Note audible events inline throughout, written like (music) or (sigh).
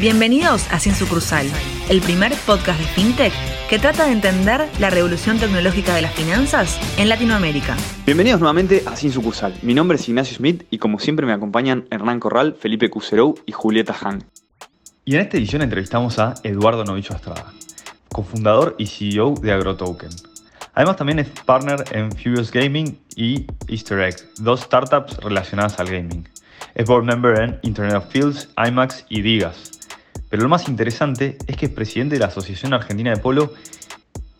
Bienvenidos a Sin Sucursal, el primer podcast de FinTech que trata de entender la revolución tecnológica de las finanzas en Latinoamérica. Bienvenidos nuevamente a Sin Sucursal. Mi nombre es Ignacio Smith y como siempre me acompañan Hernán Corral, Felipe Cuserou y Julieta Han. Y en esta edición entrevistamos a Eduardo Novillo Estrada, cofundador y CEO de AgroToken. Además también es partner en Furious Gaming y Easter Egg, dos startups relacionadas al gaming. Es board member en Internet of Fields, IMAX y Digas. Pero lo más interesante es que es presidente de la Asociación Argentina de Polo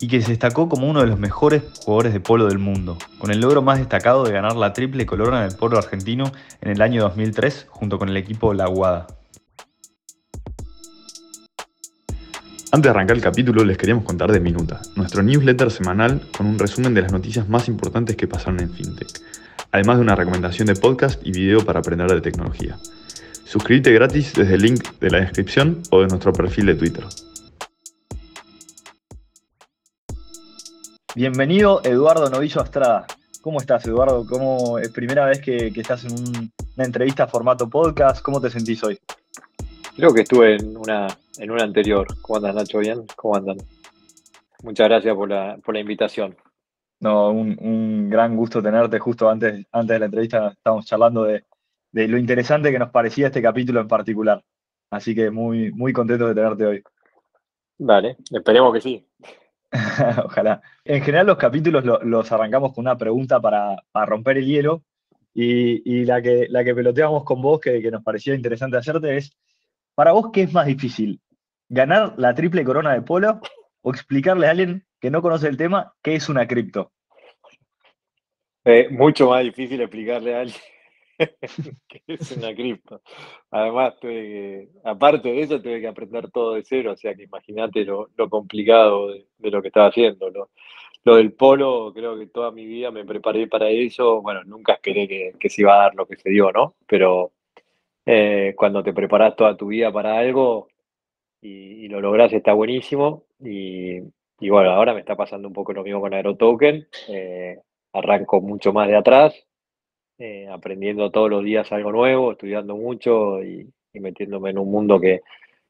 y que se destacó como uno de los mejores jugadores de polo del mundo, con el logro más destacado de ganar la triple colorna del polo argentino en el año 2003 junto con el equipo La Guada. Antes de arrancar el capítulo les queríamos contar de Minuta, nuestro newsletter semanal con un resumen de las noticias más importantes que pasaron en FinTech, además de una recomendación de podcast y video para aprender de tecnología. Suscríbete gratis desde el link de la descripción o de nuestro perfil de Twitter. Bienvenido Eduardo Novillo Estrada. ¿Cómo estás Eduardo? ¿Cómo es primera vez que, estás en una entrevista formato podcast? ¿Cómo te sentís hoy? Creo que estuve en una, en una anterior. ¿Cómo andas Nacho? ¿Bien? ¿Cómo andan? Muchas gracias por la, por la invitación. No, un, un, gran gusto tenerte. Justo antes, antes de la entrevista estábamos charlando de, de lo interesante que nos parecía este capítulo en particular. Así que muy, muy contento de tenerte hoy. Vale, esperemos que sí. (laughs) Ojalá. En general los capítulos los arrancamos con una pregunta para, romper el hielo y, la, que, la que peloteamos con vos, que, que, nos parecía interesante hacerte, es, para vos, ¿qué es más difícil? ¿Ganar la triple corona de polo o explicarle a alguien que no conoce el tema qué es una cripto? Eh, mucho más difícil explicarle a alguien (laughs) que es una cripto. Además, aparte de eso, tuve que aprender todo de cero, o sea que imagínate lo, complicado de, lo que estaba haciendo. Lo del polo, creo que toda mi vida me preparé para eso. Bueno, nunca esperé que, se iba a dar lo que se dio, ¿no? Pero eh, cuando te preparas toda tu vida para algo y, lo logras, está buenísimo. Y, bueno, ahora me está pasando un poco lo mismo con AeroToken. Eh, arranco mucho más de atrás eh, aprendiendo todos los días algo nuevo, estudiando mucho y, metiéndome en un mundo que,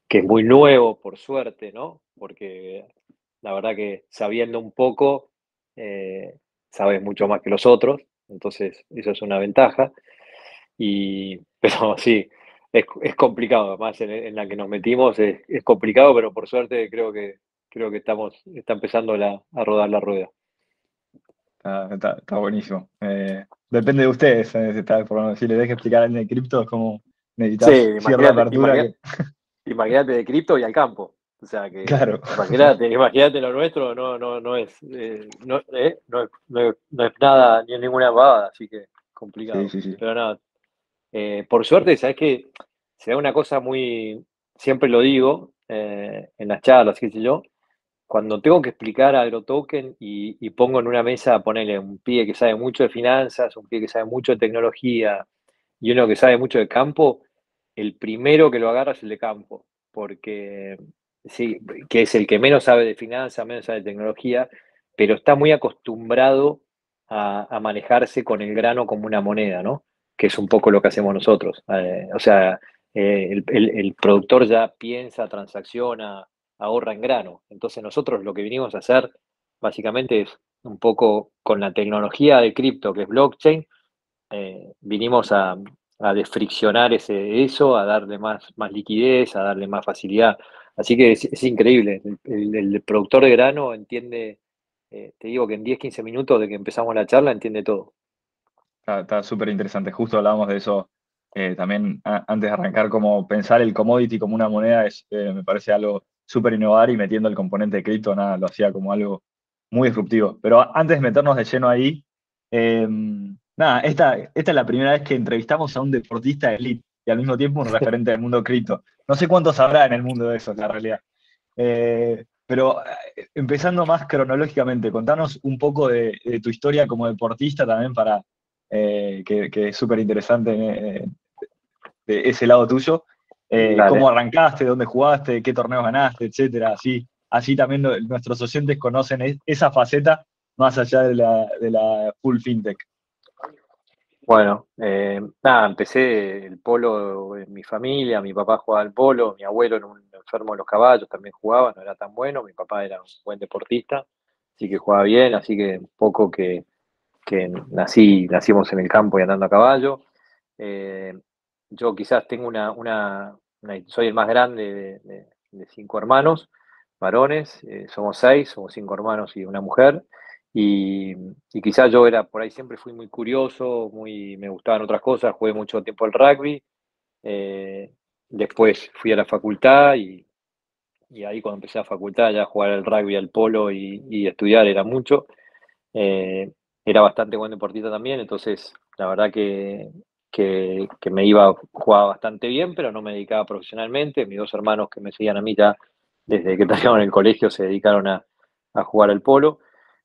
es muy nuevo, por suerte, ¿no? Porque la verdad que sabiendo un poco, eh, sabes mucho más que los otros, entonces eso es una ventaja. Y, (laughs) pero sí, es, complicado, además en, la que nos metimos es, complicado, pero por suerte creo que creo que estamos, está empezando a rodar la rueda. Está, buenísimo. Eh, depende de ustedes. Eh, si les dejo explicar en de cripto, es como necesitas sí, cierta apertura. (laughs) Imagínate, de cripto y al campo. O sea que claro. imagínate, lo nuestro no, no, no es eh, no, no, es nada ni ninguna pavada, así que complicado. Pero nada. por suerte, sabes que se da una cosa muy, siempre lo digo en las charlas, qué sé yo, cuando tengo que explicar AgroToken y, pongo en una mesa, ponerle un pie que sabe mucho de finanzas, un pie que sabe mucho de tecnología y uno que sabe mucho de campo, el primero que lo agarra es el de campo, porque sí, que es el que menos sabe de finanzas, menos sabe de tecnología, pero está muy acostumbrado a, manejarse con el grano como una moneda, ¿no? Que es un poco lo que hacemos nosotros. Eh, o sea, eh, el productor ya piensa, transacciona, ahorra en grano. Entonces nosotros lo que vinimos a hacer básicamente es un poco con la tecnología de cripto, que es blockchain, eh, vinimos a, desfriccionar ese, eso, a darle más, más liquidez, a darle más facilidad. Así que es, increíble. El, productor de grano entiende, eh, te digo que en 10, 15 minutos de que empezamos la charla, entiende todo. Está súper interesante. Justo hablábamos de eso eh, también antes de arrancar, como pensar el commodity como una moneda es, me parece algo súper innovador y metiendo el componente de cripto, nada, lo hacía como algo muy disruptivo. Pero antes de meternos de lleno ahí, em, nada, esta, esta es la primera vez que entrevistamos a un deportista de elite y al mismo tiempo un (laughs) referente del mundo cripto. No sé cuántos habrá en el mundo de eso, la realidad. Eh, pero eh, empezando más cronológicamente, contanos un poco de, tu historia como deportista también para eh, que, que, es súper interesante de ese lado tuyo. Eh, cómo arrancaste, dónde jugaste, qué torneos ganaste, etcétera. Así, así también nuestros oyentes conocen esa faceta más allá de la, full fintech. Bueno, eh, nada, empecé el polo en mi familia, mi papá jugaba al polo, mi abuelo era un enfermo de los caballos, también jugaba, no era tan bueno, mi papá era un buen deportista, así que jugaba bien, así que poco que, nací, nacimos en el campo y andando a caballo. Eh, yo quizás tengo una, una, soy el más grande de, cinco hermanos, varones, eh, somos seis, somos cinco hermanos y una mujer. Y, quizás yo era, por ahí siempre fui muy curioso, muy, me gustaban otras cosas, jugué mucho tiempo al rugby, eh, después fui a la facultad y, ahí cuando empecé la facultad ya jugar al rugby, al polo y, estudiar era mucho. Eh, era bastante buen deportista también, entonces la verdad que, que, me iba, jugaba bastante bien, pero no me dedicaba profesionalmente. Mis dos hermanos que me seguían a mí ya desde que (laughs) en el colegio se dedicaron a, a jugar al polo.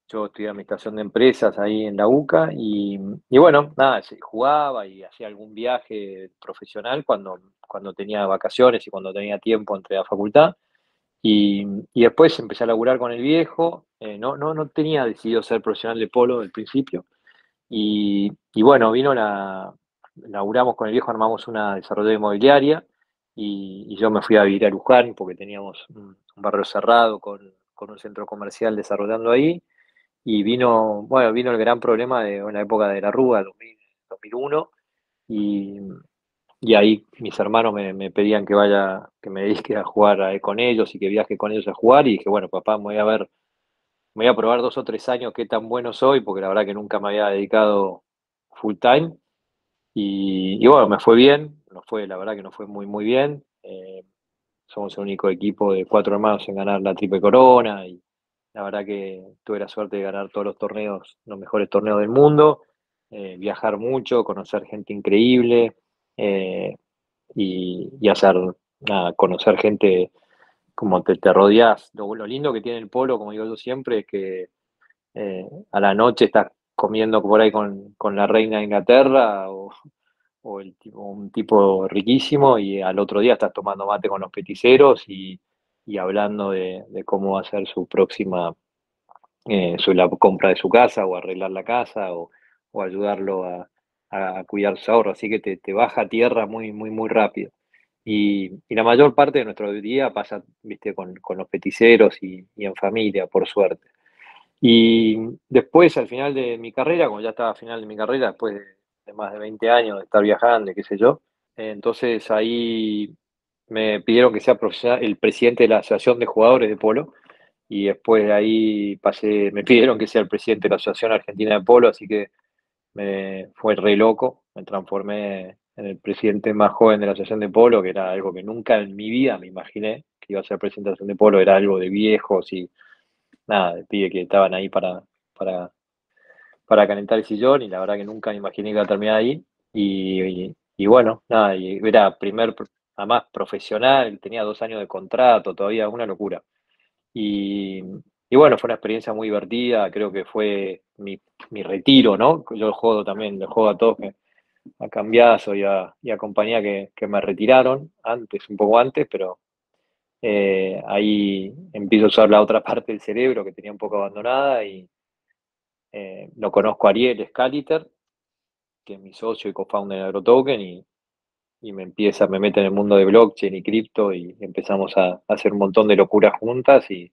Yo estudié administración de empresas ahí en la UCA y, bueno, nada, jugaba y hacía algún viaje profesional cuando, cuando tenía vacaciones y cuando tenía tiempo entre la facultad. Y, después empecé a laburar con el viejo. Eh, no, no, no tenía decidido ser profesional de polo del principio. Y, bueno, vino la. Laburamos con el viejo, armamos una desarrolladora inmobiliaria y, yo me fui a vivir a Luján porque teníamos un, barrio cerrado con, un centro comercial desarrollando ahí. Y vino, bueno, vino el gran problema de una época de la Rúa, 2001, y, y ahí mis hermanos me, pedían que vaya, que me dedique a jugar con ellos y que viaje con ellos a jugar, y dije, bueno, papá, me voy a ver, voy a probar dos o tres años qué tan bueno soy, porque la verdad que nunca me había dedicado full time, y, bueno, me fue bien, no fue, la verdad que no fue muy, muy bien. Eh, somos el único equipo de cuatro hermanos en ganar la triple corona y, la verdad que tuve la suerte de ganar todos los torneos, los mejores torneos del mundo, eh, viajar mucho, conocer gente increíble eh, y, hacer, nada, conocer gente como te, te rodeas. Lo, lindo que tiene el polo, como digo yo siempre, es que a la noche estás comiendo por ahí con, la reina de Inglaterra o, el tipo, un tipo riquísimo y al otro día estás tomando mate con los peticeros y y hablando de, cómo va a ser su próxima, eh, su, la compra de su casa o arreglar la casa o, ayudarlo a, cuidar su ahorro. Así que te, baja a tierra muy, muy, muy rápido. Y, la mayor parte de nuestro día pasa, viste, con, los peticeros y, en familia, por suerte. Y después, al final de mi carrera, como ya estaba al final de mi carrera, después de, más de 20 años de estar viajando, qué sé yo, entonces ahí me pidieron que sea el presidente de la Asociación de Jugadores de Polo y después de ahí pasé, me pidieron que sea el presidente de la Asociación Argentina de Polo, así que me fue re loco, me transformé en el presidente más joven de la Asociación de Polo, que era algo que nunca en mi vida me imaginé que iba a ser presidente de la Asociación de Polo, era algo de viejos y nada, de pide que estaban ahí para, para, para calentar el sillón y la verdad que nunca imaginé que iba a terminar ahí y, y bueno, nada, y era primer además profesional, tenía dos años de contrato, todavía una locura. Y, bueno, fue una experiencia muy divertida, creo que fue mi, retiro, ¿no? Yo juego también, juego a todos a Cambiazo y a, y a compañía que, me retiraron antes, un poco antes, pero eh, ahí empiezo a usar la otra (laughs) parte del cerebro que tenía un poco abandonada y eh, lo conozco a Ariel Scaliter, que es mi socio y co-founder de AgroToken, y, y me empieza, me mete en el mundo de blockchain y cripto y empezamos a, hacer un montón de locuras juntas y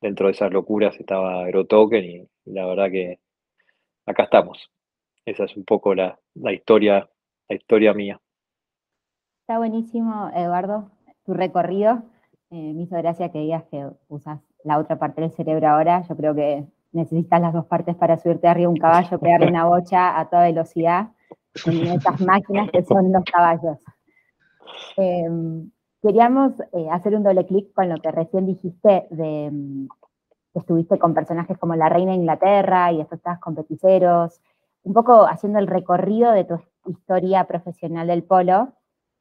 dentro de esas locuras estaba AeroToken y, la verdad que acá estamos. Esa es un poco la, historia, la historia mía. Está buenísimo, Eduardo, tu recorrido. Eh, me hizo gracia que digas que usas la otra parte del cerebro ahora. Yo creo que necesitas las dos partes para subirte arriba un caballo, pegarle una bocha a toda velocidad en estas máquinas que son los caballos. Em, queríamos eh, hacer un doble clic con lo que recién dijiste de mm, que estuviste con personajes como la reina de Inglaterra y después estabas con peticeros, un poco haciendo el recorrido de tu historia profesional del polo.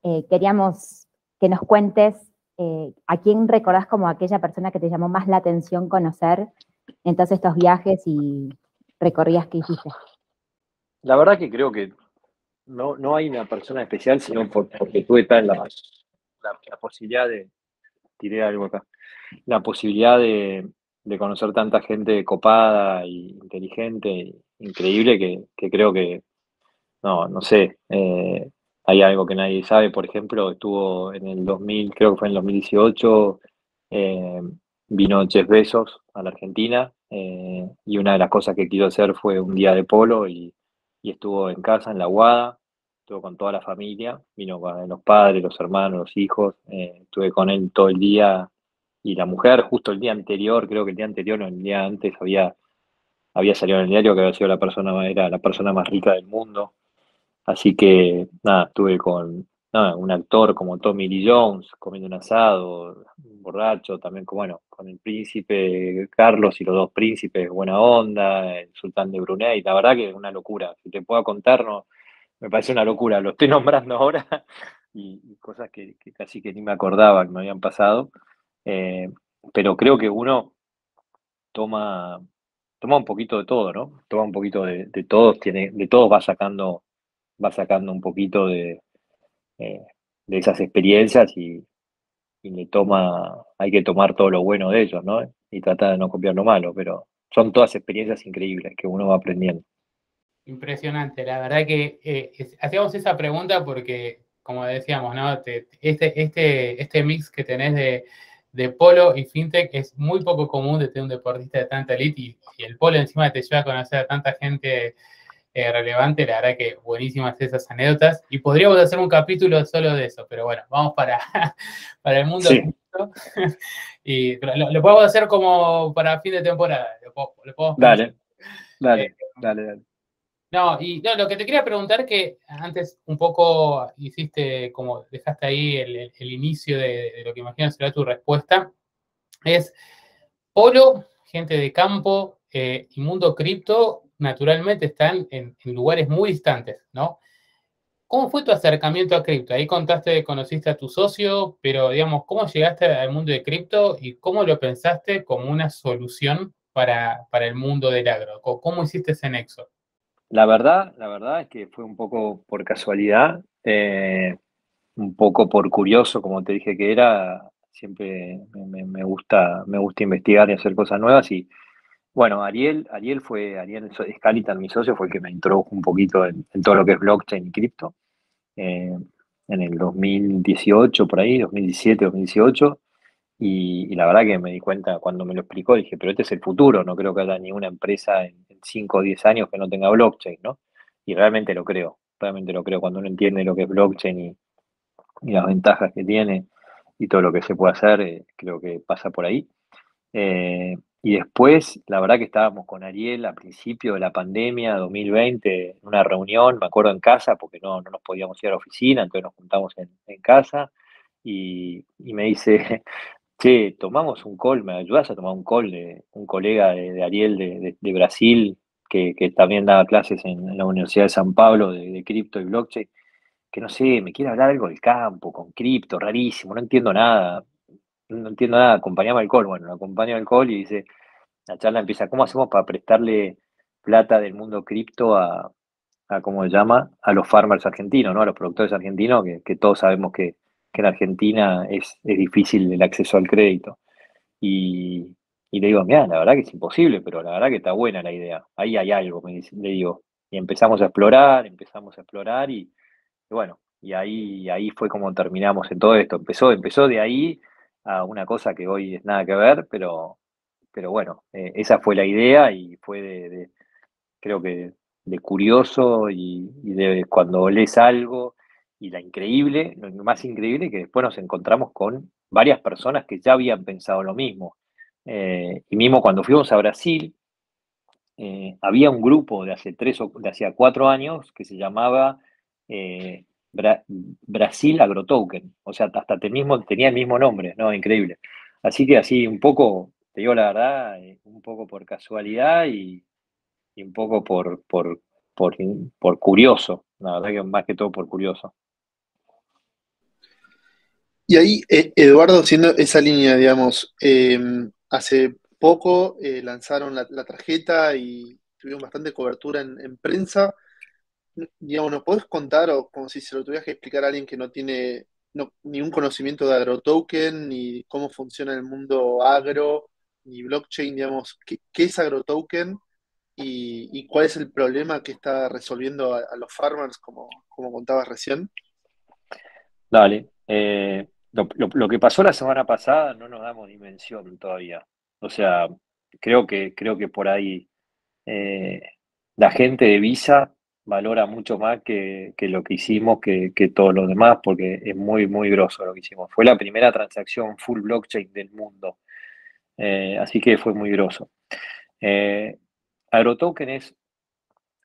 Eh, queríamos que nos cuentes eh, a quién recordás como aquella persona que te llamó más la atención conocer en todos estos viajes y recorridas que hiciste. La verdad que creo que no, no hay una persona especial, sino porque tuve tal la, la, posibilidad de, tiré algo acá, la posibilidad de, conocer tanta gente copada y inteligente, increíble, que, creo que no, no sé. Eh, hay algo que nadie sabe, por ejemplo, estuvo en el 2000, creo que fue en el 2018, eh, vino Jeff Bezos a la Argentina eh, y una de las cosas que quiso hacer fue un día de polo y, estuvo en casa, en la Guada, estuvo con toda la familia, vino con los padres, los hermanos, los hijos, estuve con él todo el día y la mujer, justo el día anterior, creo que el día anterior o el día antes había, había salido en el diario que había sido la persona, era la persona más rica del mundo. Así que, nada, estuve con un actor como Tommy Lee Jones comiendo un asado, borracho, también con, bueno, con el príncipe Carlos y los dos príncipes, buena onda, el sultán de Brunei, la verdad que es una locura. Si te puedo contar, me parece una locura, lo estoy (laughs) nombrando ahora y, cosas que, casi que ni me acordaba que me habían pasado. Eh, pero creo que uno toma, toma un poquito de todo, ¿no? Toma un poquito de, de todos, tiene, de todos va sacando, va sacando un poquito de, eh, de esas experiencias y, y, le toma, hay que tomar todo lo bueno de ellos, ¿no? Y tratar de no copiar lo malo, pero son todas experiencias increíbles que uno va aprendiendo. Impresionante, la verdad que eh, hacíamos esa pregunta porque, como decíamos, ¿no? este, este, este mix que tenés de de polo y fintech es muy poco común de tener un deportista de tanta elite y, el polo encima te lleva a conocer a tanta gente eh, relevante, la verdad que buenísimas esas anécdotas y podríamos hacer un capítulo solo de eso, pero bueno, vamos para, (laughs) para el mundo. (laughs) y lo, podemos hacer como para fin de temporada. dale, dale, eh, dale, dale. No, y no, lo que te quería preguntar que antes un poco hiciste, como dejaste ahí el, inicio de, lo que imagino será tu respuesta, es Polo, gente de campo eh, y mundo cripto, naturalmente están en, lugares muy distantes, ¿no? ¿Cómo fue tu acercamiento a cripto? Ahí contaste que conociste a tu socio, pero digamos, ¿cómo llegaste al mundo de cripto y cómo lo pensaste como una solución para, para el mundo del agro? ¿Cómo hiciste ese nexo? La verdad, la verdad es que fue un poco por casualidad, eh, un poco por curioso, como te dije que era. Siempre me, gusta, me gusta investigar y hacer cosas nuevas. Y bueno, Ariel, Ariel fue, Ariel Scalitan, mi socio, fue el que me introdujo un poquito en, todo lo que es blockchain y cripto. Eh, en el 2018, por ahí, 2017, 2018. Y, la verdad que me di cuenta cuando me lo explicó, dije, pero este es el futuro, no creo que haya ninguna empresa en, 5 o 10 años que no tenga blockchain, ¿no? Y realmente lo creo, realmente lo creo. Cuando uno entiende lo que es blockchain y, las ventajas que tiene y todo lo que se puede hacer, eh, creo que pasa por ahí. Eh, y después, la verdad que estábamos con Ariel a principio de la pandemia 2020, en una reunión, me acuerdo en casa, porque no, no nos podíamos ir a la oficina, entonces nos juntamos en, casa. Y, y, me dice, (laughs) che, tomamos un call, ¿me ayudas a tomar un call de un colega de, Ariel de, Brasil, que, también daba clases en, la Universidad de San Pablo de, cripto y blockchain, que no sé, me quiere hablar algo del campo, con cripto, rarísimo, no entiendo nada, no entiendo nada, acompañame al call, bueno, lo acompaño al call y dice, la charla empieza, ¿cómo hacemos para prestarle plata del mundo cripto a, ¿cómo se llama? A los farmers argentinos, ¿no? A los productores argentinos, que todos sabemos que que en Argentina es, difícil el acceso al crédito. Y, le digo, mira, la verdad que es imposible, pero la verdad que está buena la idea. Ahí hay algo, me le digo. Y empezamos a explorar, empezamos a explorar y, bueno, y ahí, ahí fue como terminamos en todo esto. Empezó, empezó de ahí a una cosa que hoy es nada que ver, pero, pero bueno, eh, esa fue la idea y fue de, creo que de curioso y, de cuando lees algo y la increíble, lo más increíble, que después nos encontramos con varias personas que ya habían pensado lo mismo. Eh, y mismo cuando fuimos a Brasil, eh, había un grupo de hace tres o de cuatro años que se llamaba Brasil Agrotoken. O sea, hasta mismo, tenía el mismo nombre, ¿no? Increíble. Así que así un poco, te digo la verdad, un poco por casualidad y, un poco por, por, por, por curioso. La verdad que más que todo por curioso. Y ahí, eh, Eduardo, siendo esa línea, digamos, em, hace poco eh, lanzaron la, tarjeta y tuvieron bastante cobertura en, prensa. Digamos, ¿nos podés contar, o como si se lo tuvieras que explicar a alguien que no tiene ni un conocimiento de AgroToken, ni cómo funciona el mundo agro, ni blockchain, digamos, qué, es AgroToken y, cuál es el problema que está resolviendo a, los farmers, como, como contabas recién? Dale. Eh, lo, que pasó la semana pasada no nos damos dimensión todavía. O sea, creo que, creo que por ahí eh, la gente de Visa valora mucho más que, lo que hicimos que, que todos los demás, porque es muy, muy grosso lo que hicimos. Fue la primera transacción full blockchain del mundo. Eh, así que fue muy grosso. Eh, AgroToken es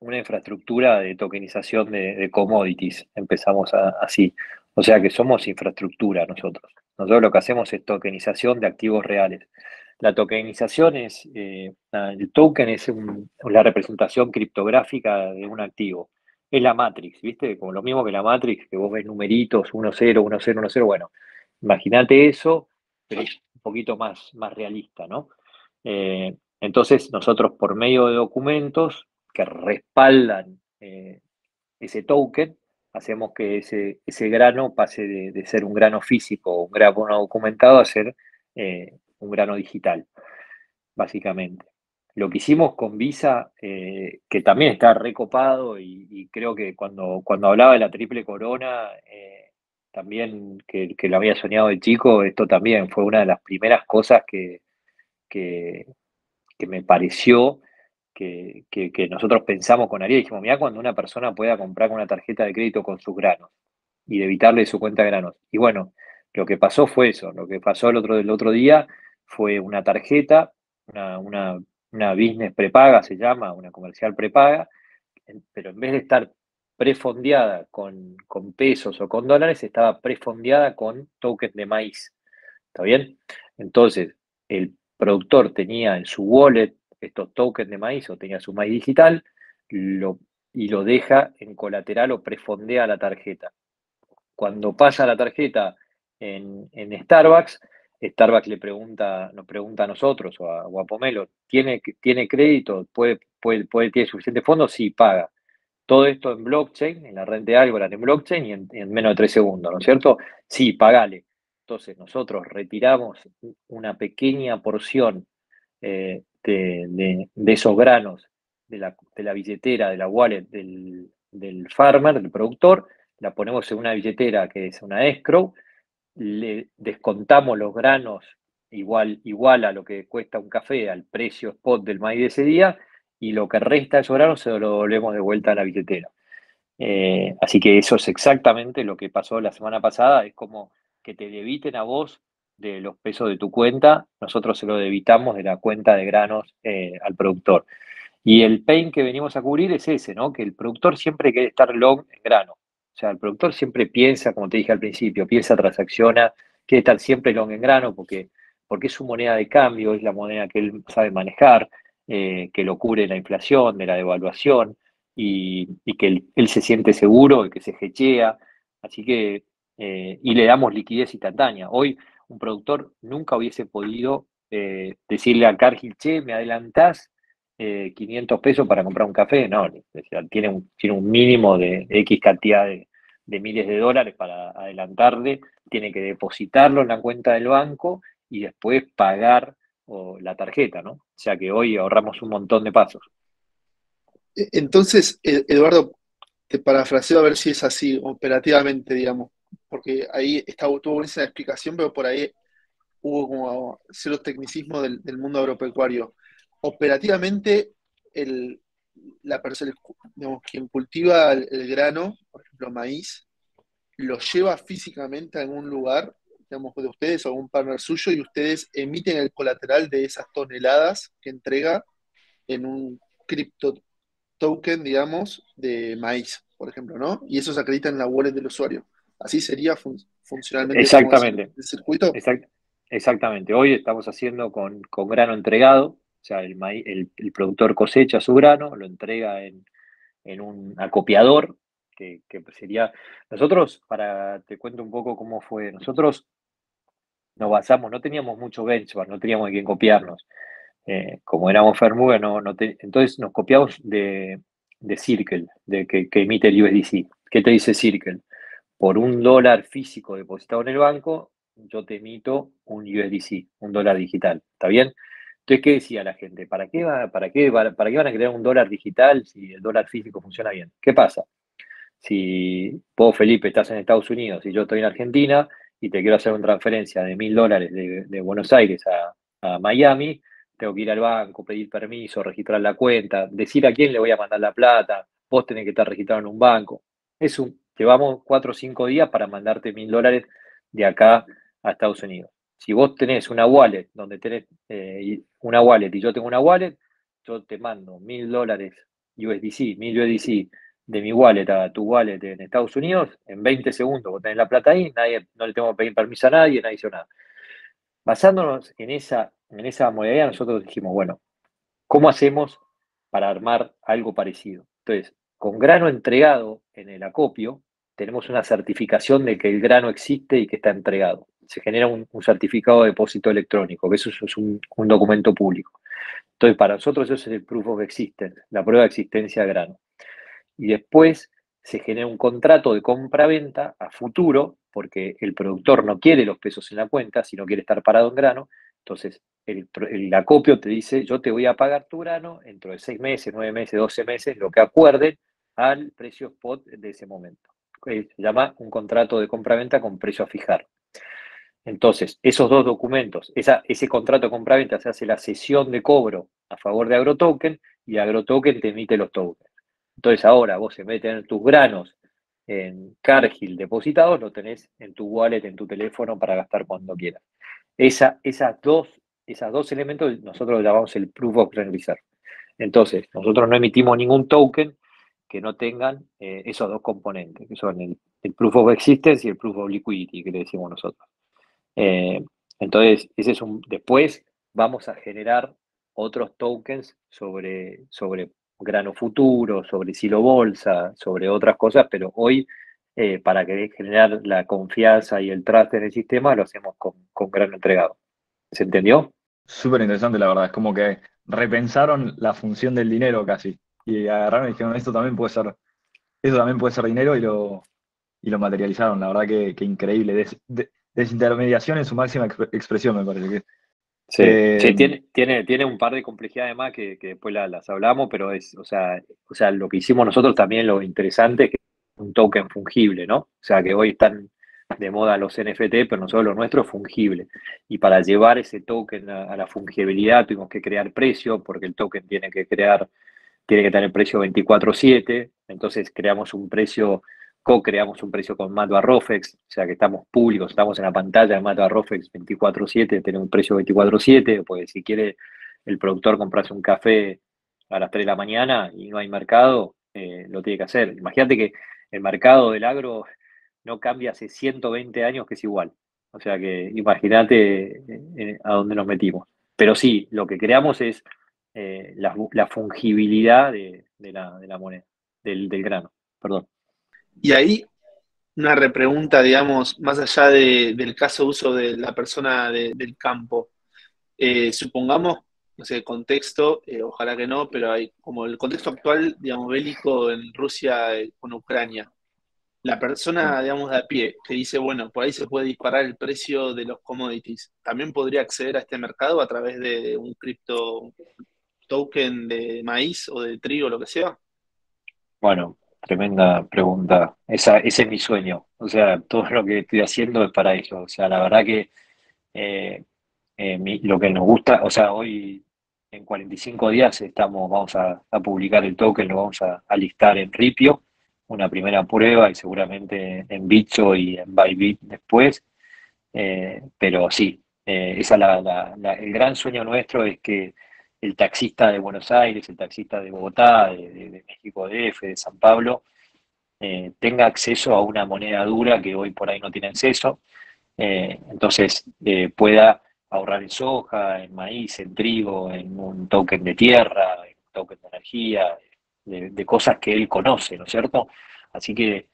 una infraestructura de tokenización de, commodities. Empezamos así. O sea que somos infraestructura nosotros. Nosotros lo que hacemos es tokenización de activos reales. La tokenización es, eh, el token es la representación criptográfica de un activo. Es la matrix, ¿viste? Como lo mismo que la matrix, que vos ves numeritos 1, 0, 1, 0, 1, 0. Bueno, imagínate eso, pero es un poquito más, más realista, ¿no? Eh, entonces, nosotros por medio de documentos que respaldan eh, ese token, hacemos que ese, ese grano pase de, ser un grano físico o un grano documentado a ser un grano digital, básicamente. Lo que hicimos con Visa, eh, que también está recopado y, creo que cuando, cuando hablaba de la triple corona, eh, también que, lo había soñado de chico, esto también fue una de las primeras cosas que, que, que me pareció que, nosotros pensamos con Ariel, dijimos, mira, cuando una persona pueda comprar una tarjeta de crédito con sus granos y de evitarle su cuenta de granos. Y bueno, lo que pasó fue eso, lo que pasó el otro, el otro día fue una tarjeta, una, una, business prepaga se llama, una comercial prepaga, pero en vez de estar prefondeada con, con pesos o con dólares, estaba prefondeada con tokens de maíz. ¿Está bien? Entonces, el productor tenía en su wallet estos tokens de maíz o tenía su maíz digital y lo deja en colateral o prefondea la tarjeta. Cuando pasa la tarjeta en, Starbucks, Starbucks le pregunta, nos pregunta a nosotros o a, Pomelo, ¿tiene, ¿tiene crédito? ¿Puede, puede, puede, ¿Tiene suficiente fondo? Sí, paga. Todo esto en blockchain, en la red de Algorand en blockchain y en, menos de tres segundos, ¿no es cierto? Sí, pagale. Entonces nosotros retiramos una pequeña porción eh, de, esos granos de la, billetera, de la wallet del, farmer, del productor, la ponemos en una billetera que es una escrow, le descontamos los granos igual, igual a lo que cuesta un café, al precio spot del maíz de ese día, y lo que resta de esos granos se lo volvemos de vuelta a la billetera. Eh, así que eso es exactamente lo que pasó la semana pasada, es como que te debiten a vos de los pesos de tu cuenta, nosotros se lo debitamos de la cuenta de granos eh, al productor. Y el pain que venimos a cubrir es ese, ¿no? Que el productor siempre quiere estar long en grano. O sea, el productor siempre piensa, como te dije al principio, piensa, transacciona, quiere estar siempre long en grano porque, porque es su moneda de cambio, es la moneda que él sabe manejar, eh, que lo cubre la inflación, de la devaluación, y, que él, se siente seguro, y que se hechea. Así que, eh, y le damos liquidez instantánea. Hoy un productor nunca hubiese podido eh, decirle a Cargill, che, me adelantás 500 eh, pesos para comprar un café. No, tiene, un, tiene un mínimo de X cantidad de, miles de dólares para adelantarle, tiene que depositarlo en la cuenta del banco y después pagar la tarjeta, ¿no? O sea que hoy ahorramos un montón de pasos. E, entonces, e, Eduardo, te parafraseo a ver si es así operativamente, digamos porque ahí estaba, tuvo esa explicación, pero por ahí hubo como cierto tecnicismo del, mundo agropecuario. Operativamente, el, la persona, digamos, quien cultiva el, grano, por ejemplo, maíz, lo lleva físicamente a algún lugar, digamos, de ustedes o algún partner suyo, y ustedes emiten el colateral de esas toneladas que entrega en un cripto token, digamos, de maíz, por ejemplo, ¿no? Y eso se acredita en la wallet del usuario. Así sería funcionalmente Exactamente. el circuito. exactamente. Hoy estamos haciendo con, grano entregado, o sea, el, el, productor cosecha su grano, lo entrega en, un acopiador, que, sería... Nosotros, para, te cuento un poco cómo fue, nosotros nos basamos, no teníamos mucho benchmark, no teníamos de quién copiarnos. Eh, como éramos Fermuga, no, entonces nos copiamos de, Circle, de que, que, emite el USDC. ¿Qué te dice Circle? por un dólar físico depositado en el banco, yo te emito un USDC, un dólar digital. ¿Está bien? Entonces, ¿qué decía la gente? ¿Para qué, van a crear un dólar digital si el dólar físico funciona bien? ¿Qué pasa? Si vos, Felipe, estás en Estados Unidos y yo estoy en Argentina y te quiero hacer una transferencia de mil dólares de, Buenos Aires a, a Miami, tengo que ir al banco, pedir permiso, registrar la cuenta, decir a quién le voy a mandar la plata, vos tenés que estar registrado en un banco. Es un, llevamos cuatro o cinco días para mandarte mil dólares de acá a Estados Unidos. Si vos tenés una wallet donde tenés eh, una wallet y yo tengo una wallet, yo te mando mil dólares USDC, mil USDC de mi wallet a tu wallet en Estados Unidos, en 20 segundos vos tenés la plata ahí, nadie, no le tengo que pedir permiso a nadie, nadie hizo nada. Basándonos en esa, en esa modalidad, nosotros dijimos, bueno, ¿cómo hacemos para armar algo parecido? Entonces, con grano entregado en el acopio, tenemos una certificación de que el grano existe y que está entregado. Se genera un, certificado de depósito electrónico, que eso es un, documento público. Entonces, para nosotros eso es el proof of existence, la prueba de existencia de grano. Y después se genera un contrato de compra-venta a futuro, porque el productor no quiere los pesos en la cuenta, sino quiere estar parado en grano. Entonces, el, el, acopio te dice, yo te voy a pagar tu grano dentro de seis meses, nueve meses, doce meses, lo que acuerden al precio spot de ese momento se llama un contrato de compra-venta con precio a fijar. Entonces, esos dos documentos, ese contrato de compra-venta se hace la sesión de cobro a favor de AgroToken y AgroToken te emite los tokens. Entonces, ahora vos en vez de tener tus granos en Cargill depositados, lo tenés en tu wallet, en tu teléfono para gastar cuando quieras. Esa, esas dos, esos dos elementos nosotros lo llamamos el Proof of Reserve. Entonces, nosotros no emitimos ningún token, que no tengan eh, esos dos componentes, que son el, proof of existence y el proof of liquidity, que le decimos nosotros. Eh, entonces, ese es un. Después vamos a generar otros tokens sobre, sobre grano futuro, sobre silo bolsa, sobre otras cosas, pero hoy, eh, para generar la confianza y el trust en el sistema, lo hacemos con, con grano entregado. ¿Se entendió? Súper interesante, la verdad. Es como que repensaron la función del dinero casi y agarraron y dijeron, esto también puede ser, eso también puede ser dinero y lo, y lo materializaron. La verdad que, increíble. Desintermediación en su máxima expresión, me parece que. Sí, eh, tiene, tiene, tiene un par de complejidades más que, después las hablamos, pero es, o sea, o sea, lo que hicimos nosotros también lo interesante es que es un token fungible, ¿no? O sea, que hoy están de moda los NFT, pero nosotros lo nuestro es fungible. Y para llevar ese token a, a la fungibilidad tuvimos que crear precio, porque el token tiene que crear tiene que tener precio 24/7, entonces creamos un precio, co-creamos un precio con Mato Rofex, o sea que estamos públicos, estamos en la pantalla de Mato Rofex 24/7, tiene un precio 24/7, pues si quiere el productor comprarse un café a las 3 de la mañana y no hay mercado, eh, lo tiene que hacer. Imagínate que el mercado del agro no cambia hace 120 años que es igual. O sea que imagínate eh, a dónde nos metimos. Pero sí, lo que creamos es eh, la, fungibilidad de, la, moneda, del, grano, perdón. Y ahí, una repregunta, digamos, más allá del caso de uso de la persona del campo. Eh, supongamos, no sé, contexto, eh, ojalá que no, pero hay como el contexto actual, digamos, bélico en Rusia con Ucrania. La persona, digamos, de a pie, que dice, bueno, por ahí se puede disparar el precio de los commodities, ¿también podría acceder a este mercado a través de un cripto token de maíz o de trigo, lo que sea? Bueno, tremenda pregunta. Esa, ese es mi sueño. O sea, todo lo que estoy haciendo es para eso. O sea, la verdad que eh, eh, lo que nos gusta, o sea, hoy en 45 días estamos, vamos a, publicar el token, lo vamos a, listar en Ripio, una primera prueba y seguramente en Bitso y en Bybit después. Eh, pero sí, esa la, el gran sueño nuestro es que el taxista de Buenos Aires, el taxista de Bogotá, de, México DF, de San Pablo, eh, tenga acceso a una moneda dura que hoy por ahí no tiene acceso, eh, entonces eh, pueda ahorrar en soja, en maíz, en trigo, en un token de tierra, en un token de energía, de, cosas que él conoce, ¿no es cierto? Así que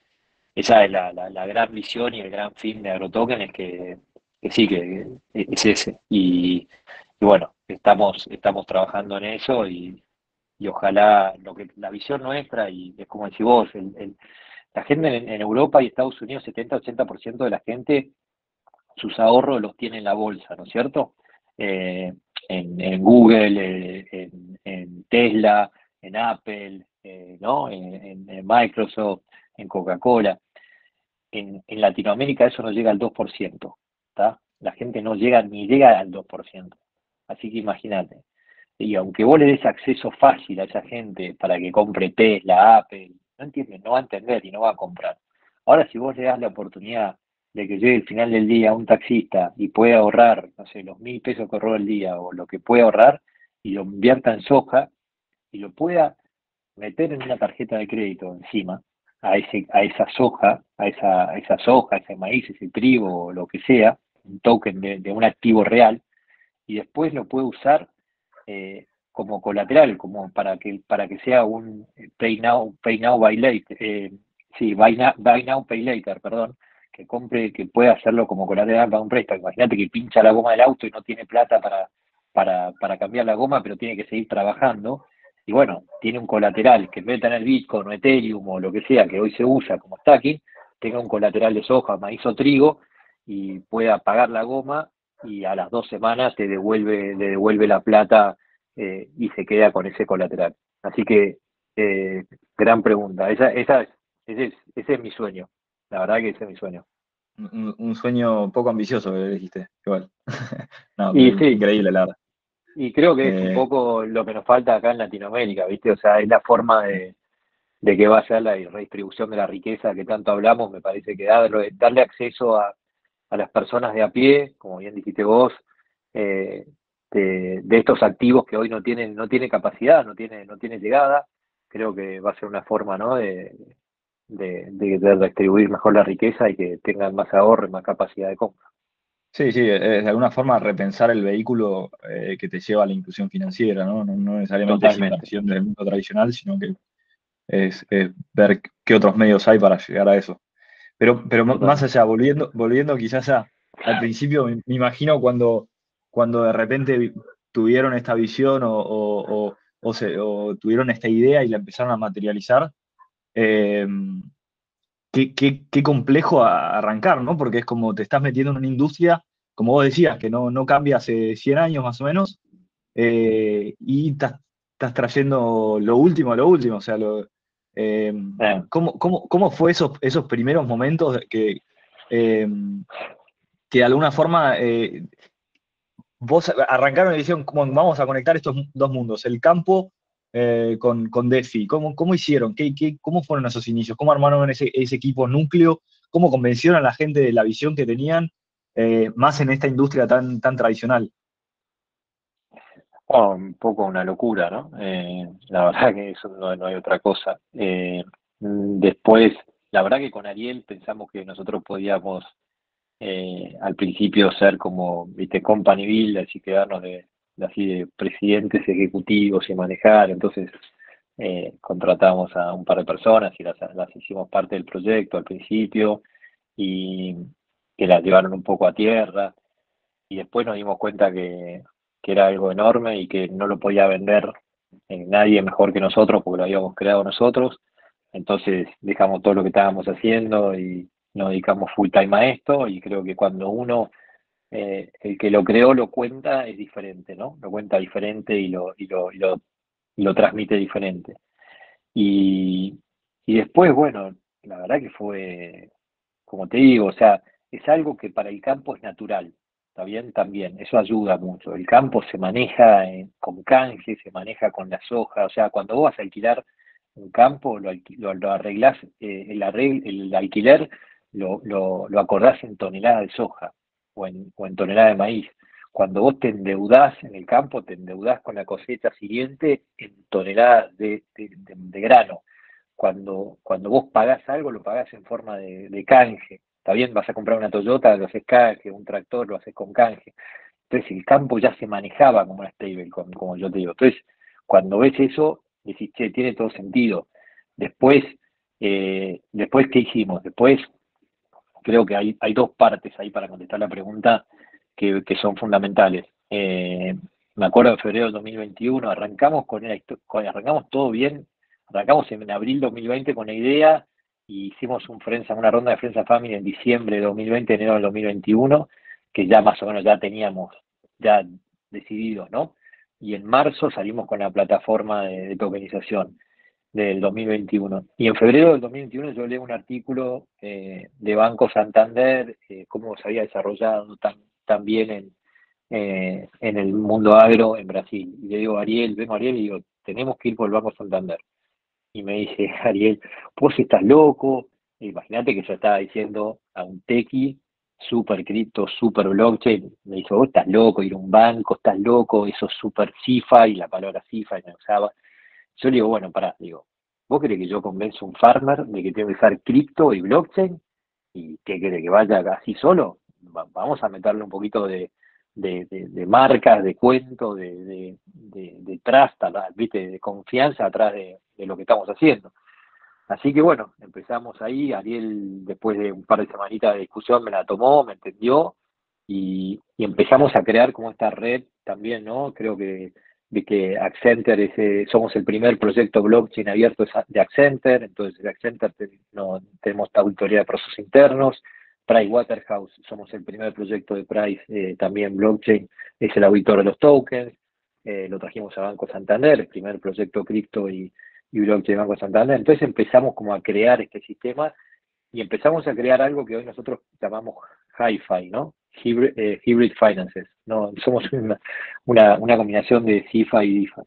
esa es la, gran visión y el gran fin de AgroToken, es que, sí, que es ese. y bueno, estamos, estamos trabajando en eso y, ojalá lo que la visión nuestra, y es como decís vos, la gente en, Europa y Estados Unidos, 70-80% de la gente, sus ahorros los tiene en la bolsa, ¿no es cierto? Eh, en, Google, en, Tesla, en Apple, ¿no? en, Microsoft, en Coca-Cola. En, Latinoamérica eso no llega al 2%, ¿está? La gente no llega ni llega al 2%. Así que imagínate. Y aunque vos le des acceso fácil a esa gente para que compre Tesla, Apple, no entiende, no va a entender y no va a comprar. Ahora si vos le das la oportunidad de que llegue el final del día un taxista y pueda ahorrar, no sé, los mil pesos que ahorró el día o lo que puede ahorrar y lo invierta en soja y lo pueda meter en una tarjeta de crédito encima a, ese, a esa soja, a esa, a esa soja, ese maíz, ese trigo o lo que sea, un token de, un activo real, y después lo puede usar eh, como colateral, como para que para que sea un pay now, pay now, buy eh, sí, buy now, pay later, perdón, que compre, que pueda hacerlo como colateral para un préstamo. Imagínate que pincha la goma del auto y no tiene plata para, para, para cambiar la goma, pero tiene que seguir trabajando. Y bueno, tiene un colateral que en vez de tener Bitcoin o Ethereum o lo que sea que hoy se usa como stacking, tenga un colateral de soja, maíz o trigo y pueda pagar la goma y a las dos semanas te devuelve, le devuelve la plata eh, y se queda con ese colateral. Así que, eh, gran pregunta. Esa, esa, ese, es, ese es mi sueño. La verdad que ese es mi sueño. Un, sueño poco ambicioso que dijiste, igual. (laughs) no, y, increíble, la verdad. Y creo que es un eh, poco lo que nos falta acá en Latinoamérica, ¿viste? O sea, es la forma de, de que va a ser la redistribución de la riqueza que tanto hablamos, me parece que darle, darle acceso a, a las personas de a pie, como bien dijiste vos, eh, de, de, estos activos que hoy no tienen, no tiene capacidad, no tiene, no tiene llegada, creo que va a ser una forma, ¿no? de, de, de, distribuir mejor la riqueza y que tengan más ahorro y más capacidad de compra. Sí, sí, es de alguna forma repensar el vehículo eh, que te lleva a la inclusión financiera, ¿no? No, necesariamente es la inversión del mundo tradicional, sino que es, ver qué otros medios hay para llegar a eso. Pero, pero más allá, volviendo, volviendo quizás a, al principio, me, imagino cuando, cuando de repente tuvieron esta visión o, o, o, tuvieron esta idea y la empezaron a materializar, eh, qué, complejo arrancar, ¿no? Porque es como te estás metiendo en una industria, como vos decías, que no, no cambia hace 100 años más o menos, eh, y estás, trayendo lo último, lo último, o sea, lo, eh, ¿cómo, fue esos, esos primeros momentos que, que de alguna forma vos arrancaron y dijeron, vamos a conectar estos dos mundos, el campo eh, con, con DeFi? ¿Cómo, cómo hicieron? ¿Qué, qué, cómo fueron esos inicios? ¿Cómo armaron ese, ese, equipo núcleo? ¿Cómo convencieron a la gente de la visión que tenían eh, más en esta industria tan, tan tradicional? Un poco una locura, ¿no? Eh, la verdad que eso no, hay otra cosa. después, la verdad que con Ariel pensamos que nosotros podíamos al principio ser como, viste, company build, así quedarnos de, así de presidentes ejecutivos y manejar, entonces eh, contratamos a un par de personas y las, hicimos parte del proyecto al principio y que las llevaron un poco a tierra y después nos dimos cuenta que, era algo enorme y que no lo podía vender nadie mejor que nosotros porque lo habíamos creado nosotros, entonces dejamos todo lo que estábamos haciendo y nos dedicamos full time a esto y creo que cuando uno eh, el que lo creó lo cuenta es diferente, ¿no? Lo cuenta diferente y lo, y lo, y lo, transmite diferente. Y, y después, bueno, la verdad que fue, como te digo, o sea, es algo que para el campo es natural, ¿está bien? También, eso ayuda mucho. El campo se maneja con canje, se maneja con la soja, o sea, cuando vos vas a alquilar un campo, lo, lo, arreglás, eh, el, alquiler lo, lo, acordás en toneladas de soja o en, tonelada de maíz. Cuando vos te endeudás en el campo, te endeudás con la cosecha siguiente en toneladas de, de, grano. Cuando, cuando vos pagás algo, lo pagás en forma de, canje. Está bien, vas a comprar una Toyota, lo haces canje, un tractor, lo haces con canje. Entonces el campo ya se manejaba como una stable, como, yo te digo. Entonces, cuando ves eso, decís, che, tiene todo sentido. Después, eh, después, ¿qué hicimos? Después creo que hay, dos partes ahí para contestar la pregunta que, son fundamentales. Eh, me acuerdo en febrero del 2021, arrancamos con, arrancamos todo bien, arrancamos en abril 2020 con la idea y hicimos una ronda de Frenza Family en diciembre de 2020, enero del 2021, que ya más o menos ya teníamos, ya decididos, ¿no? Y en marzo salimos con la plataforma de, tokenización del 2021. Y en febrero del 2021 yo leí un artículo eh, de Banco Santander, eh, cómo se había desarrollado tan, tan bien en, eh, en el mundo agro en Brasil. Y le digo, Ariel, vengo Ariel y digo, tenemos que ir por el Banco Santander. Y me dice, (laughs) Ariel, vos estás loco. Imagínate que yo estaba diciendo a un tequi, super cripto, super blockchain. Me dijo, vos estás loco, ir a un banco, estás loco, eso es super CIFA y la palabra CIFA me usaba. Yo le digo, bueno, pará, digo, ¿vos querés que yo convenza a un farmer de que tiene que usar cripto y blockchain? ¿Y qué quiere que vaya así solo? Vamos a meterle un poquito de, de, de, marcas, de cuentos, de, de, de, trust, ¿viste? de confianza atrás de, lo que estamos haciendo. Así que bueno, empezamos ahí, Ariel después de un par de semanitas de discusión me la tomó, me entendió y, empezamos a crear como esta red también, ¿no? Creo que de que Accenter es, somos el primer proyecto blockchain abierto de Accenter, entonces Accenter no, tenemos auditoría de procesos internos, Waterhouse, somos el primer proyecto de Price, eh, también blockchain, es el auditor de los tokens, eh, lo trajimos a Banco Santander, el primer proyecto cripto y, blockchain de Banco Santander. Entonces empezamos como a crear este sistema y empezamos a crear algo que hoy nosotros llamamos hi-fi, ¿no? Hybrid, eh, hybrid finances, ¿no? Somos una, una, combinación de CIFA y DIFA.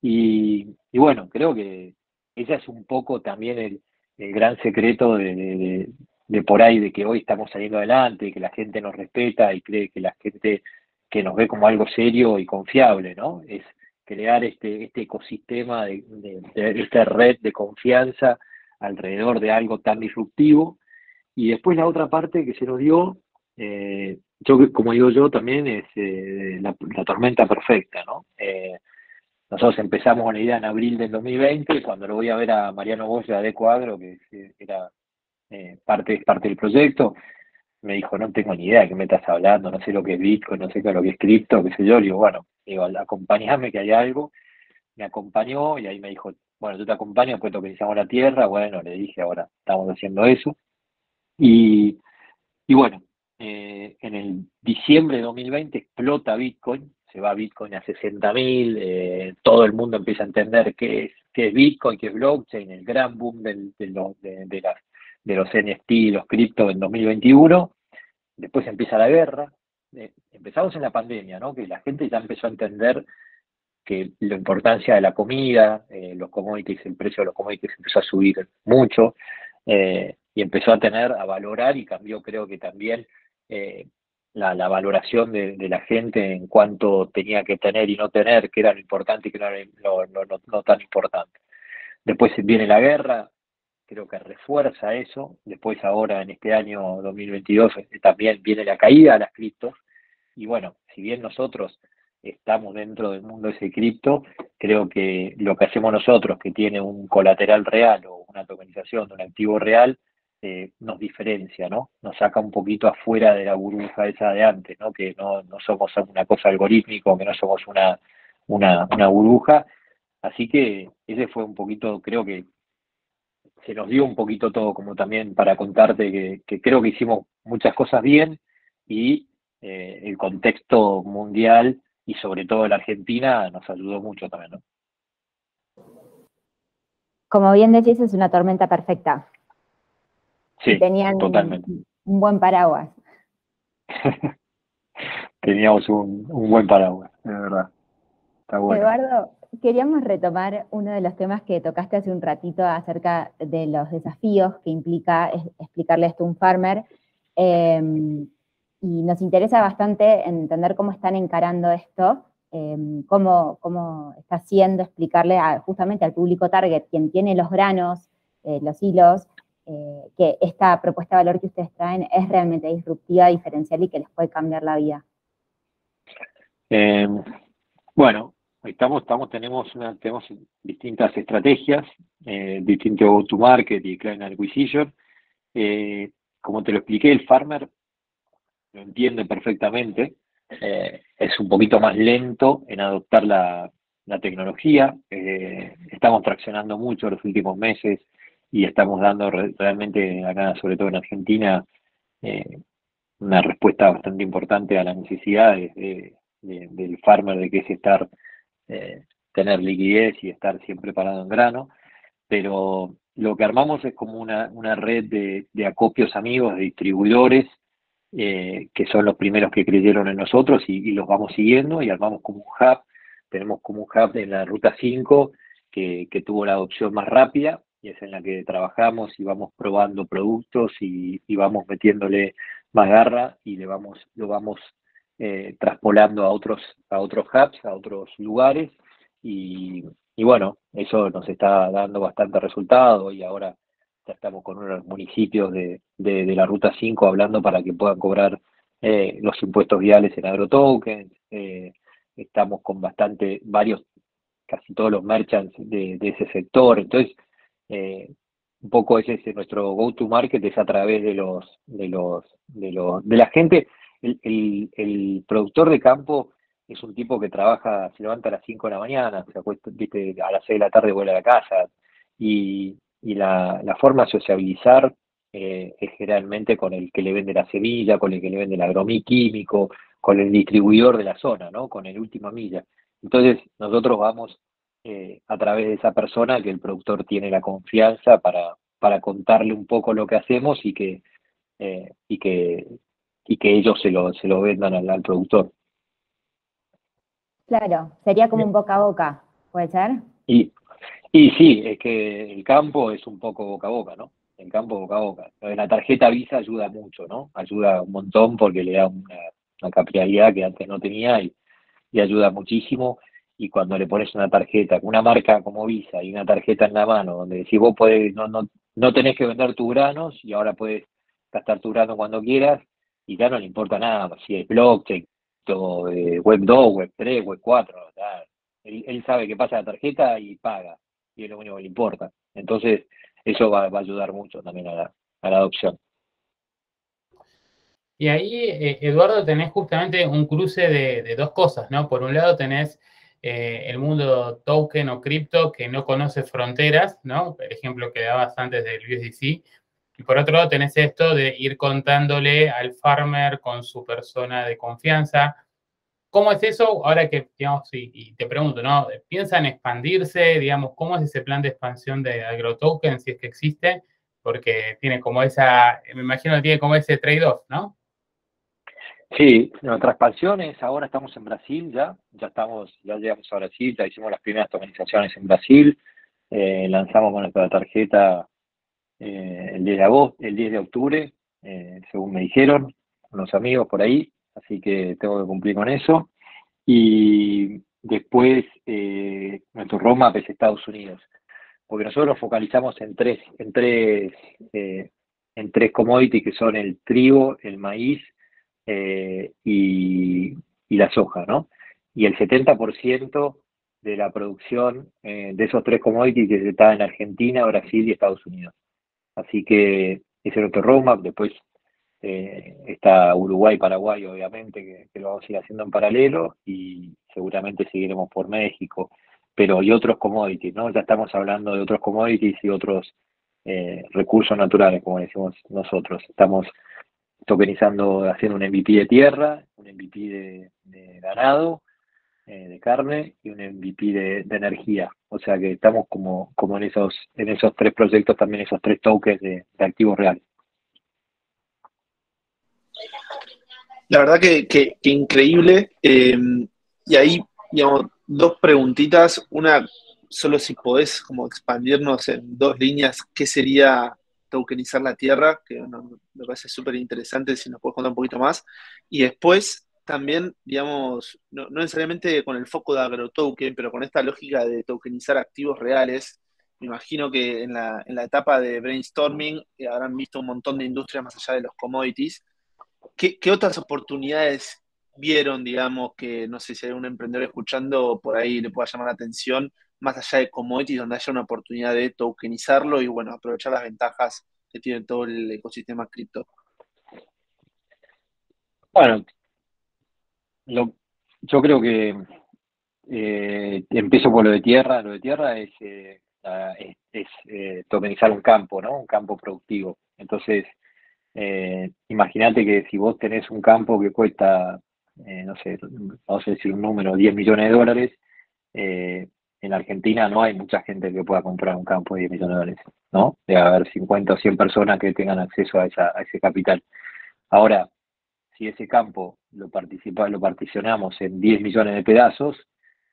Y, y, bueno, creo que ese es un poco también el, gran secreto de por ahí de que hoy estamos saliendo adelante, que la gente nos respeta y cree que la gente que nos ve como algo serio y confiable, ¿no? Es crear este, este ecosistema, de, esta red de confianza alrededor de algo tan disruptivo. Y después la otra parte que se nos dio, eh, yo como digo yo también, es eh, la, tormenta perfecta, ¿no? Eh, nosotros empezamos con la idea en abril del 2020, cuando lo voy a ver a Mariano Boya de Cuadro, que era eh, parte, parte del proyecto. Me dijo, no tengo ni idea de qué me estás hablando, no sé lo que es Bitcoin, no sé qué es lo que es cripto, qué sé yo. Le digo, bueno, digo, acompañame que hay algo. Me acompañó y ahí me dijo, bueno, yo te acompaño, después tokenizamos la tierra. Bueno, le dije, ahora estamos haciendo eso. Y, y bueno, eh, en el diciembre de 2020 explota Bitcoin, se va Bitcoin a 60 mil, eh, todo el mundo empieza a entender qué es, qué es Bitcoin, qué es blockchain, el gran boom del, de, de, de, las de los NFT y los cripto en 2021, después empieza la guerra, eh, empezamos en la pandemia, ¿no? que la gente ya empezó a entender que la importancia de la comida, eh, los commodities, el precio de los commodities empezó a subir mucho eh, y empezó a tener, a valorar y cambió creo que también la, valoración de, la gente en cuanto tenía que tener y no tener, qué era lo importante y qué era lo, no tan importante. Después viene la guerra, creo que refuerza eso. Después ahora en este año 2022 este, también viene la caída de las criptos. Y bueno, si bien nosotros estamos dentro del mundo de ese cripto, creo que lo que hacemos nosotros, que tiene un colateral real o una tokenización de un activo real, eh, nos diferencia, ¿no? Nos saca un poquito afuera de la burbuja esa de antes, ¿no? Que no, no somos una cosa algorítmica, que no somos una, una, una burbuja. Así que ese fue un poquito, creo que se nos dio un poquito todo, como también para contarte que, creo que hicimos muchas cosas bien y eh, el contexto mundial y sobre todo la Argentina nos ayudó mucho también, ¿no? Como bien decís, es una tormenta perfecta. Sí, tenían totalmente. Un, buen paraguas. (laughs) Teníamos un, un, buen paraguas, de verdad. Está bueno. Eduardo, queríamos retomar uno de los temas que tocaste hace un ratito acerca de los desafíos que implica explicarle esto a un farmer. Em, y nos interesa bastante entender cómo están encarando esto, em, cómo, cómo, está haciendo explicarle justamente al público target, quien tiene los granos, eh, los hilos, eh, que esta propuesta de valor que ustedes traen es realmente disruptiva, diferencial y que les puede cambiar la vida. Em, bueno, estamos, estamos, tenemos, una, tenemos distintas estrategias, eh, distinto go-to-market y client acquisition. Eh, como te lo expliqué, el farmer lo entiende perfectamente, eh, es un poquito más lento en adoptar la, la tecnología, eh, estamos traccionando mucho los últimos meses y estamos dando realmente acá, sobre todo en Argentina, una respuesta bastante importante a las necesidades de, del farmer, de que es estar, eh, tener liquidez y estar siempre parado en grano, pero lo que armamos es como una, red de, acopios amigos, de distribuidores, eh, que son los primeros que creyeron en nosotros y, los vamos siguiendo y armamos como un hub, tenemos como un hub en la ruta 5 que, que tuvo la adopción más rápida y es en la que trabajamos y vamos probando productos y, vamos metiéndole más garra y le vamos, lo vamos eh, traspolando a otros, a otros hubs, a otros lugares y, bueno, eso nos está dando bastante resultado y ahora ya estamos con unos municipios de, de, la Ruta 5 hablando para que puedan cobrar eh, los impuestos viales en agrotokens. Eh, estamos con bastante, varios, casi todos los merchants de, de ese sector. Entonces, eh, un poco ese es nuestro go-to-market, es a través de los, de los, de los, de la gente. El, el, productor de campo es un tipo que trabaja, se levanta a las 5 de la mañana, se acuesta, viste, a las 6 de la tarde vuelve a la casa, y, y la, la forma de sociabilizar eh, es generalmente con el que le vende la semilla, con el que le vende el agroquímico, con el distribuidor de la zona, ¿no? Con el último milla. Entonces, nosotros vamos eh, a través de esa persona que el productor tiene la confianza para, para contarle un poco lo que hacemos y que, eh, y que, y que ellos se lo, se lo vendan al, productor. Claro, sería como un boca a boca, ¿puede ser? Y, y sí, es que el campo es un poco boca a boca, ¿no? El campo boca a boca. La tarjeta Visa ayuda mucho, ¿no? Ayuda un montón porque le da una, una capilaridad que antes no tenía y, y ayuda muchísimo y cuando le pones una tarjeta, una marca como Visa y una tarjeta en la mano, donde si vos podés, no, no, no tenés que vender tus granos y ahora puedes gastar tu grano cuando quieras y ya no le importa nada, si es blockchain, o, eh, web 2, web 3, web 4, él, sabe que pasa la tarjeta y paga, y es lo único que le importa. Entonces, eso va, a ayudar mucho también a la, adopción. Y ahí, eh, Eduardo, tenés justamente un cruce de, de, dos cosas, ¿no? Por un lado tenés eh, el mundo token o cripto que no conoce fronteras, ¿no? El ejemplo que dabas antes del USDC. Y por otro lado tenés esto de ir contándole al farmer con su persona de confianza. ¿Cómo es eso? Ahora que, digamos, y, te pregunto, ¿no? ¿Piensan expandirse? Digamos, ¿cómo es ese plan de expansión de AgroToken, si es que existe? Porque tiene como esa, me imagino que tiene como ese trade-off, ¿no? Sí, nuestra expansión es, ahora estamos en Brasil ya, ya estamos, ya llegamos a Brasil, ya hicimos las primeras organizaciones en Brasil, eh, lanzamos con nuestra tarjeta eh, el 10 de agosto, el 10 de octubre, eh, según me dijeron unos amigos por ahí, así que tengo que cumplir con eso. Y después nuestro roadmap es Estados Unidos, porque nosotros nos focalizamos en tres, en tres, en tres commodities que son el trigo, el maíz eh, y, la soja, ¿no? Y el 70% de la producción eh, de esos tres commodities está en Argentina, Brasil y Estados Unidos. Así que ese es nuestro roadmap. Después eh, está Uruguay, Paraguay, obviamente, que, lo vamos a ir haciendo en paralelo y seguramente seguiremos por México. Pero y otros commodities, ¿no? Ya estamos hablando de otros commodities y otros recursos naturales, como decimos nosotros. Estamos tokenizando, haciendo un MVP de tierra, un MVP de, ganado, eh, de carne y un MVP de, energía. O sea que estamos como, como en esos, en esos tres proyectos también esos tres tokens de, activos reales. La verdad que, increíble. Em, y ahí, digamos, dos preguntitas. Una, solo si podés como expandirnos en dos líneas, ¿qué sería tokenizar la tierra, que me parece súper interesante si nos puedes contar un poquito más. Y después también, digamos, no, necesariamente con el foco de agrotoken, pero con esta lógica de tokenizar activos reales, me imagino que en la, en la etapa de brainstorming eh, habrán visto un montón de industrias más allá de los commodities. ¿Qué, ¿Qué, otras oportunidades vieron, digamos, que no sé si hay un emprendedor escuchando por ahí le pueda llamar la atención más allá de commodities, donde haya una oportunidad de tokenizarlo y bueno, aprovechar las ventajas que tiene todo el ecosistema cripto. Bueno, yo creo que eh, empiezo por lo de tierra. Lo de tierra es, eh, es, eh, tokenizar un campo, ¿no? Un campo productivo. Entonces, imagínate que si vos tenés un campo que cuesta eh, no sé, vamos a decir un número, 10 millones de dólares, eh, en Argentina no hay mucha gente que pueda comprar un campo de 10 millones de dólares, ¿no? Debe haber 50 o 100 personas que tengan acceso a, esa, a ese capital. Ahora, si ese campo lo, participa, lo particionamos en 10 millones de pedazos,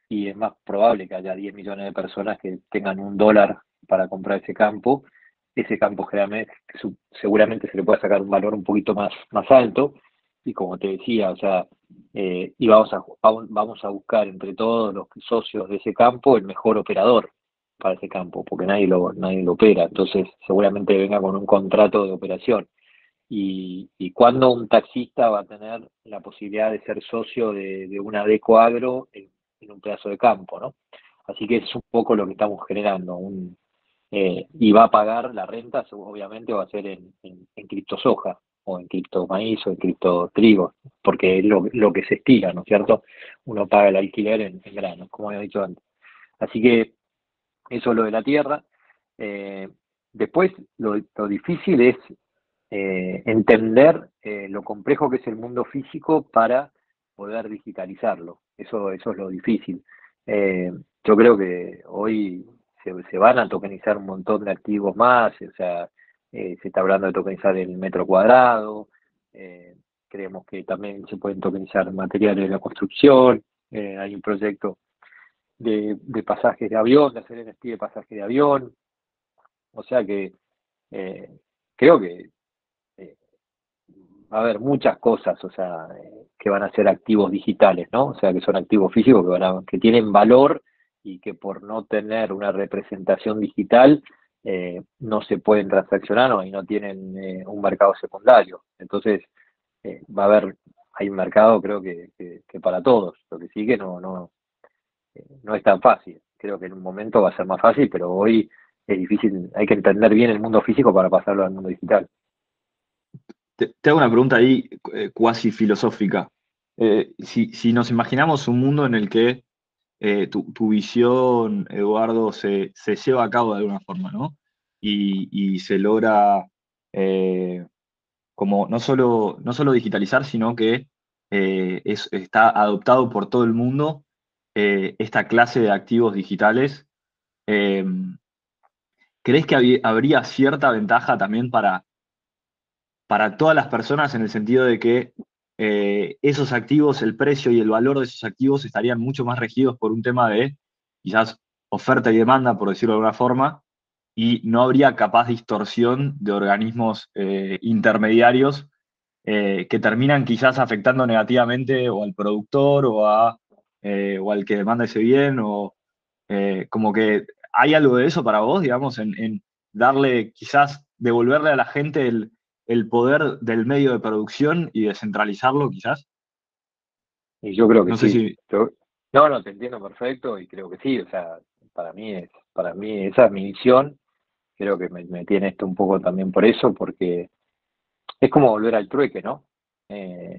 y es más probable que haya 10 millones de personas que tengan un dólar para comprar ese campo, ese campo seguramente se le puede sacar un valor un poquito más, más alto, y como te decía, o sea, eh, y vamos a, vamos a buscar entre todos los socios de ese campo el mejor operador para ese campo, porque nadie lo, nadie lo opera, entonces seguramente venga con un contrato de operación. Y, y cuando un taxista va a tener la posibilidad de ser socio de, una deco agro en, un pedazo de campo, ¿no? Así que es un poco lo que estamos generando, un, eh, y va a pagar la renta, obviamente va a ser en, en, en criptosoja, o en cripto maíz o en cripto trigo, porque es lo, que se estira, ¿no es cierto? Uno paga el alquiler en, grano, como había dicho antes. Así que eso es lo de la tierra. Eh, después, lo, difícil es eh, entender eh, lo complejo que es el mundo físico para poder digitalizarlo. Eso, eso es lo difícil. yo creo que hoy se, van a tokenizar un montón de activos más, o sea, eh, se está hablando de tokenizar el metro cuadrado, eh, creemos que también se pueden tokenizar materiales de la construcción, eh, hay un proyecto de, pasajes de avión, de hacer NFT de pasajes de avión, o sea que creo que a haber muchas cosas, o sea, que van a ser activos digitales, ¿no? O sea, que son activos físicos que, van que tienen valor y que por no tener una representación digital eh, no se pueden transaccionar y no tienen eh, un mercado secundario. Entonces, eh, va a haber, hay un mercado creo que, para todos, lo que sí que no, no, no es tan fácil. Creo que en un momento va a ser más fácil, pero hoy es difícil, hay que entender bien el mundo físico para pasarlo al mundo digital. Te, hago una pregunta ahí cuasi filosófica. si, si nos imaginamos un mundo en el que eh, tu, visión, Eduardo, se, lleva a cabo de alguna forma, ¿no? Y, se logra eh, como no solo, no solo digitalizar, sino que eh, está adoptado por todo el mundo esta clase de activos digitales. ¿Crees que habría cierta ventaja también para, para todas las personas en el sentido de que eh, esos activos, el precio y el valor de esos activos estarían mucho más regidos por un tema de quizás oferta y demanda, por decirlo de alguna forma, y no habría capaz distorsión de organismos eh, intermediarios eh, que terminan quizás afectando negativamente o al productor o, a, o al que demanda ese bien, o como que hay algo de eso para vos, digamos, en darle quizás devolverle a la gente el, el poder del medio de producción y descentralizarlo, quizás? Y yo creo que sí. no, no, te entiendo perfecto y creo que sí. O sea, para mí es, para mí esa es mi visión. Creo que me, tiene esto un poco también por eso, porque es como volver al trueque, ¿no? Eh,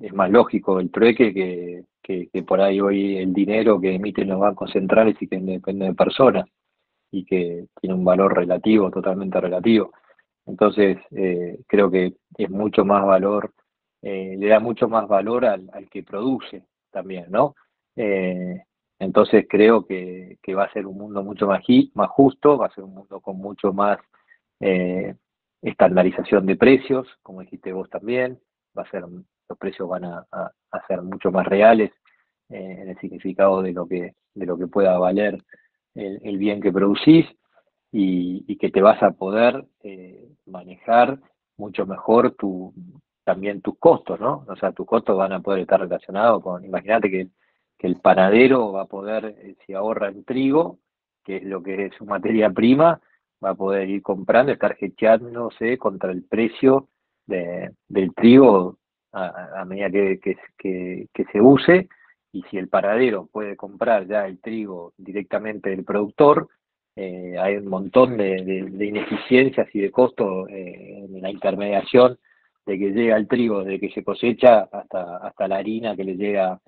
es más lógico el trueque que, que, por ahí hoy el dinero que emiten los bancos centrales y que depende de personas y que tiene un valor relativo, totalmente relativo. Entonces, eh, creo que es mucho más valor, eh, le da mucho más valor al, que produce también, ¿no? Eh, entonces creo que, va a ser un mundo mucho más, más justo, va a ser un mundo con mucho más estandarización de precios, como dijiste vos también, va a ser, los precios van a, ser mucho más reales en el significado de lo que, de lo que pueda valer el bien que producís y, que te vas a poder eh, manejar mucho mejor tu, también tus costos, ¿no? O sea, tus costos van a poder estar relacionados con, imagínate que, el panadero va a poder, eh, si ahorra el trigo, que es lo que es su materia prima, va a poder ir comprando, estar hecheándose contra el precio de, del trigo a, medida que, que, que, se use, y si el panadero puede comprar ya el trigo directamente del productor, eh, hay un montón de, ineficiencias y de costos eh, en la intermediación de que llega el trigo, de que se cosecha hasta, hasta la harina que le llega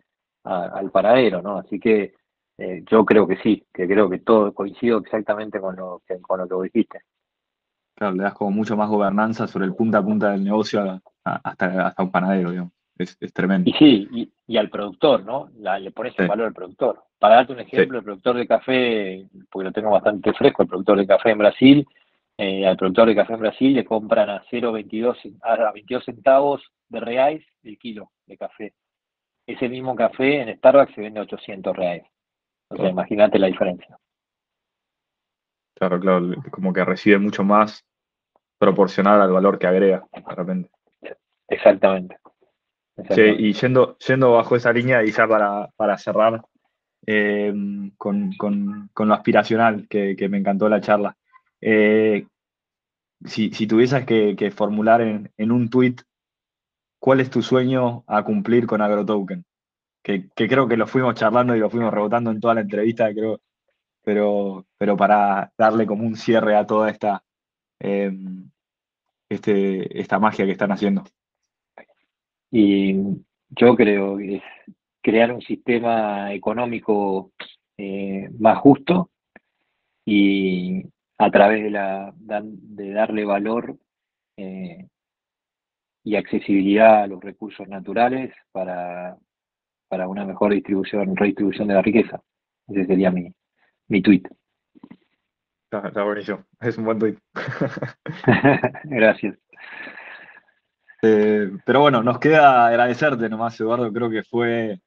al paradero, ¿no? Así que eh, yo creo que sí, que creo que todo coincido exactamente con lo que, con lo que vos dijiste. Claro, le das como mucho más gobernanza sobre el punta a punta del negocio hasta, hasta un panadero, digamos. Es, tremendo. Y sí, y, al productor, ¿no? le pones el valor al productor. Para darte un ejemplo, el productor de café, porque lo tengo bastante fresco, el productor de café en Brasil, eh, al productor de café en Brasil le compran a 0,22 a 22 centavos de reais el kilo de café. Ese mismo café en Starbucks se vende a 800 reais. O sea, imagínate la diferencia. Claro, claro, como que recibe mucho más proporcional al valor que agrega, de repente. Exactamente. Sí, y yendo, yendo bajo esa línea, y ya para, cerrar, eh, con, lo aspiracional, que, me encantó la charla. Eh, si, si, tuvieses que, formular en, un tweet, ¿cuál es tu sueño a cumplir con AgroToken? Que, que creo que lo fuimos charlando y lo fuimos rebotando en toda la entrevista, creo, pero, pero para darle como un cierre a toda esta, eh, este, esta magia que están haciendo. Y yo creo que es crear un sistema económico eh, más justo y a través de, la, de darle valor eh, y accesibilidad a los recursos naturales para, para una mejor distribución, redistribución de la riqueza. Ese sería mi, mi tweet. Está, buenísimo, es un buen tweet. (laughs) (laughs) Gracias. Eh, pero bueno, nos queda agradecerte nomás, Eduardo. Creo que fue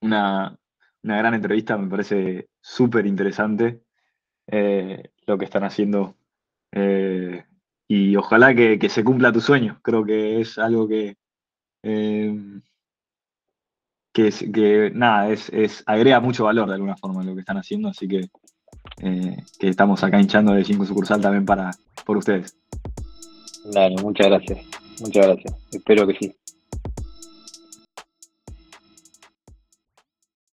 una, gran entrevista, me parece súper interesante eh, lo que están haciendo. Eh, y ojalá que, se cumpla tu sueño. Creo que es algo que, que, que, nada, es, es, agrega mucho valor de alguna forma lo que están haciendo, así que, que estamos acá hinchando de 5 sucursal también para, por ustedes. Dale, muchas gracias. Muchas gracias. Espero que sí.